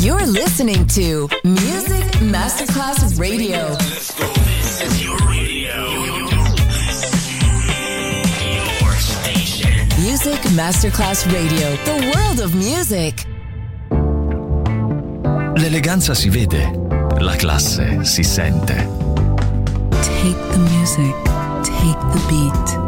You're listening to Music Masterclass Radio. This is your radio. Your station. Music Masterclass Radio. The world of music. L'eleganza si vede, la classe si sente. Take the music, take the beat,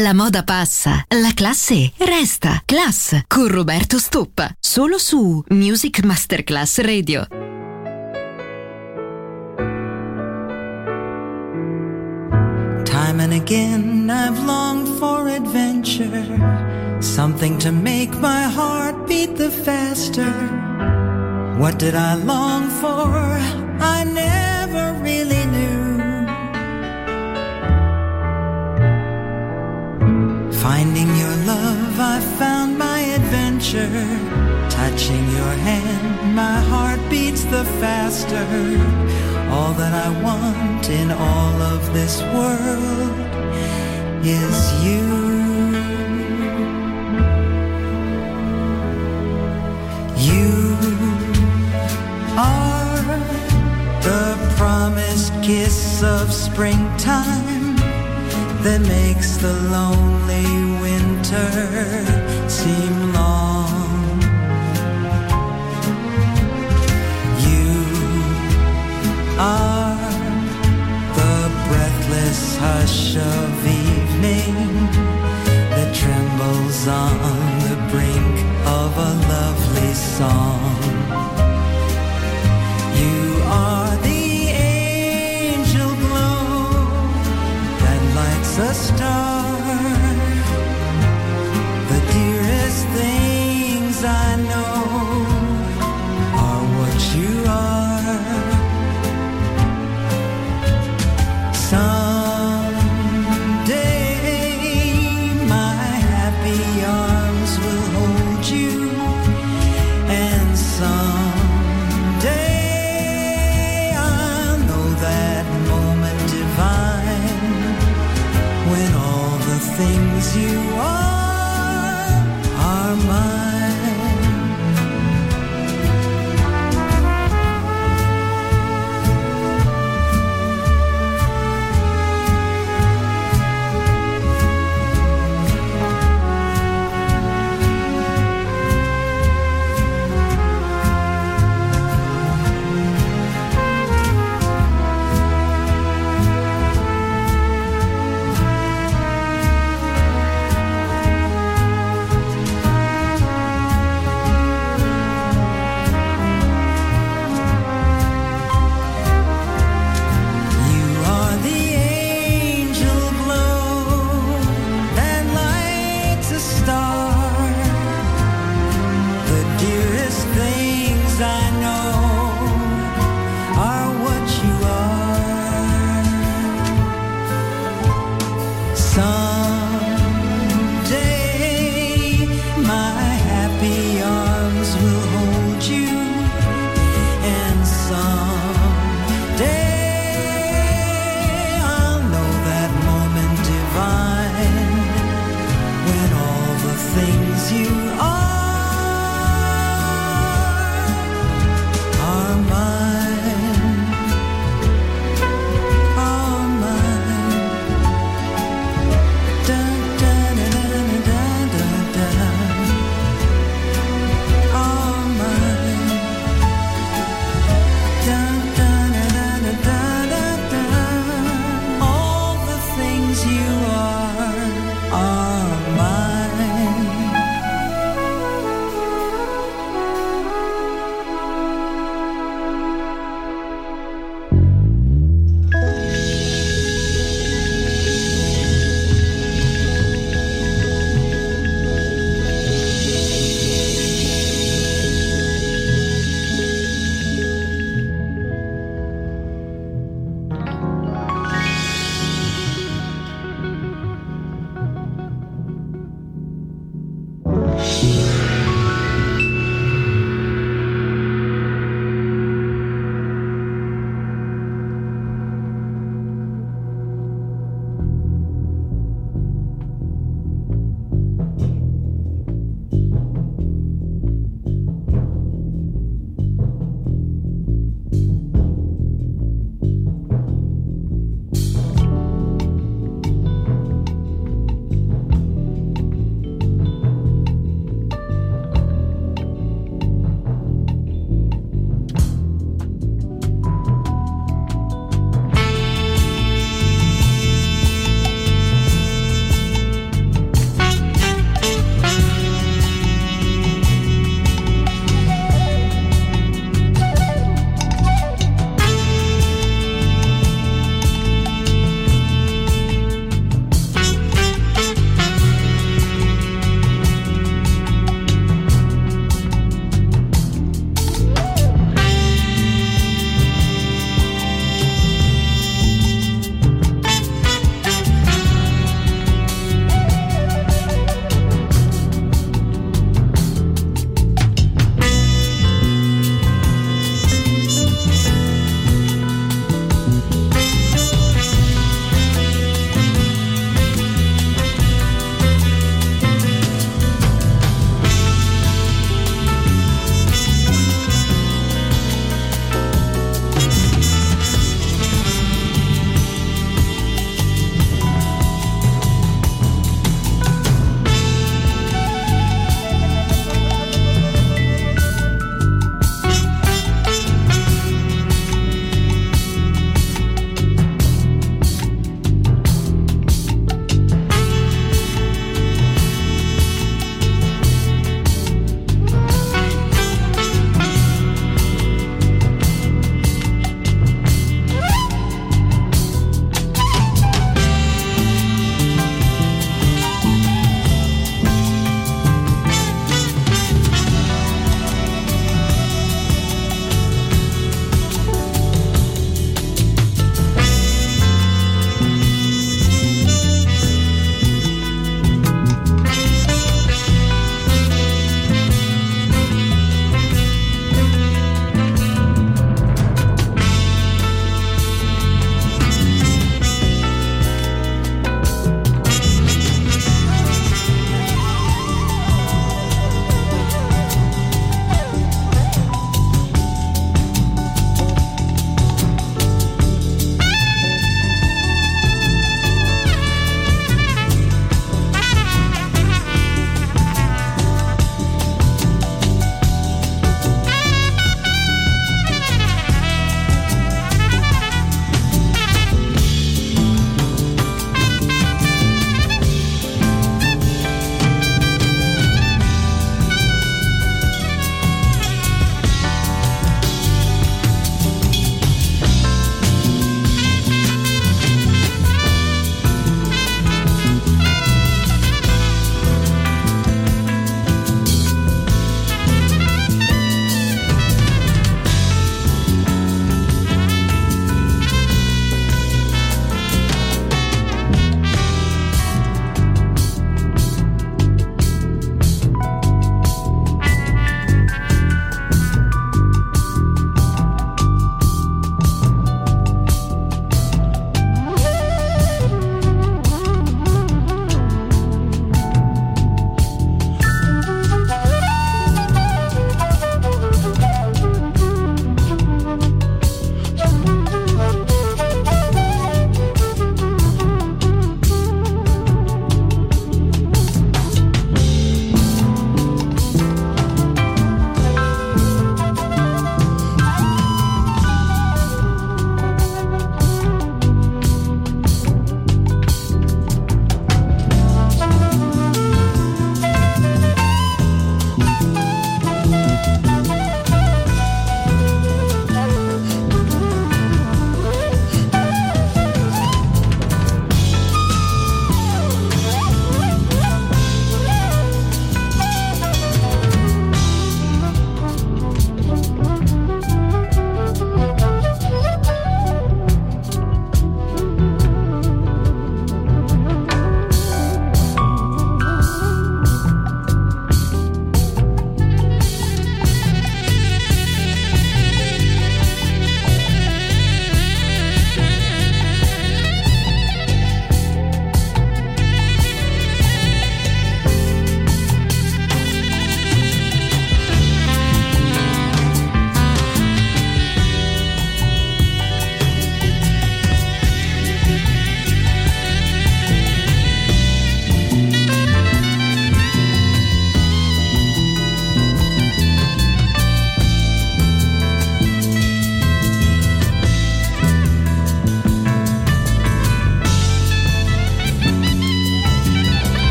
La moda passa, la classe resta. Class con Roberto Stoppa, solo su Music Masterclass Radio. Time and again I've longed for adventure, something to make my heart beat the faster. What did I long for? I never really knew. Finding your love, I found my adventure. Touching your hand, my heart beats the faster. All that I want in all of this world is you. You are the promised kiss of springtime that makes the lonely winter seem long. You are the breathless hush of evening that trembles on the brink of a lovely song.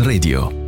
Radio.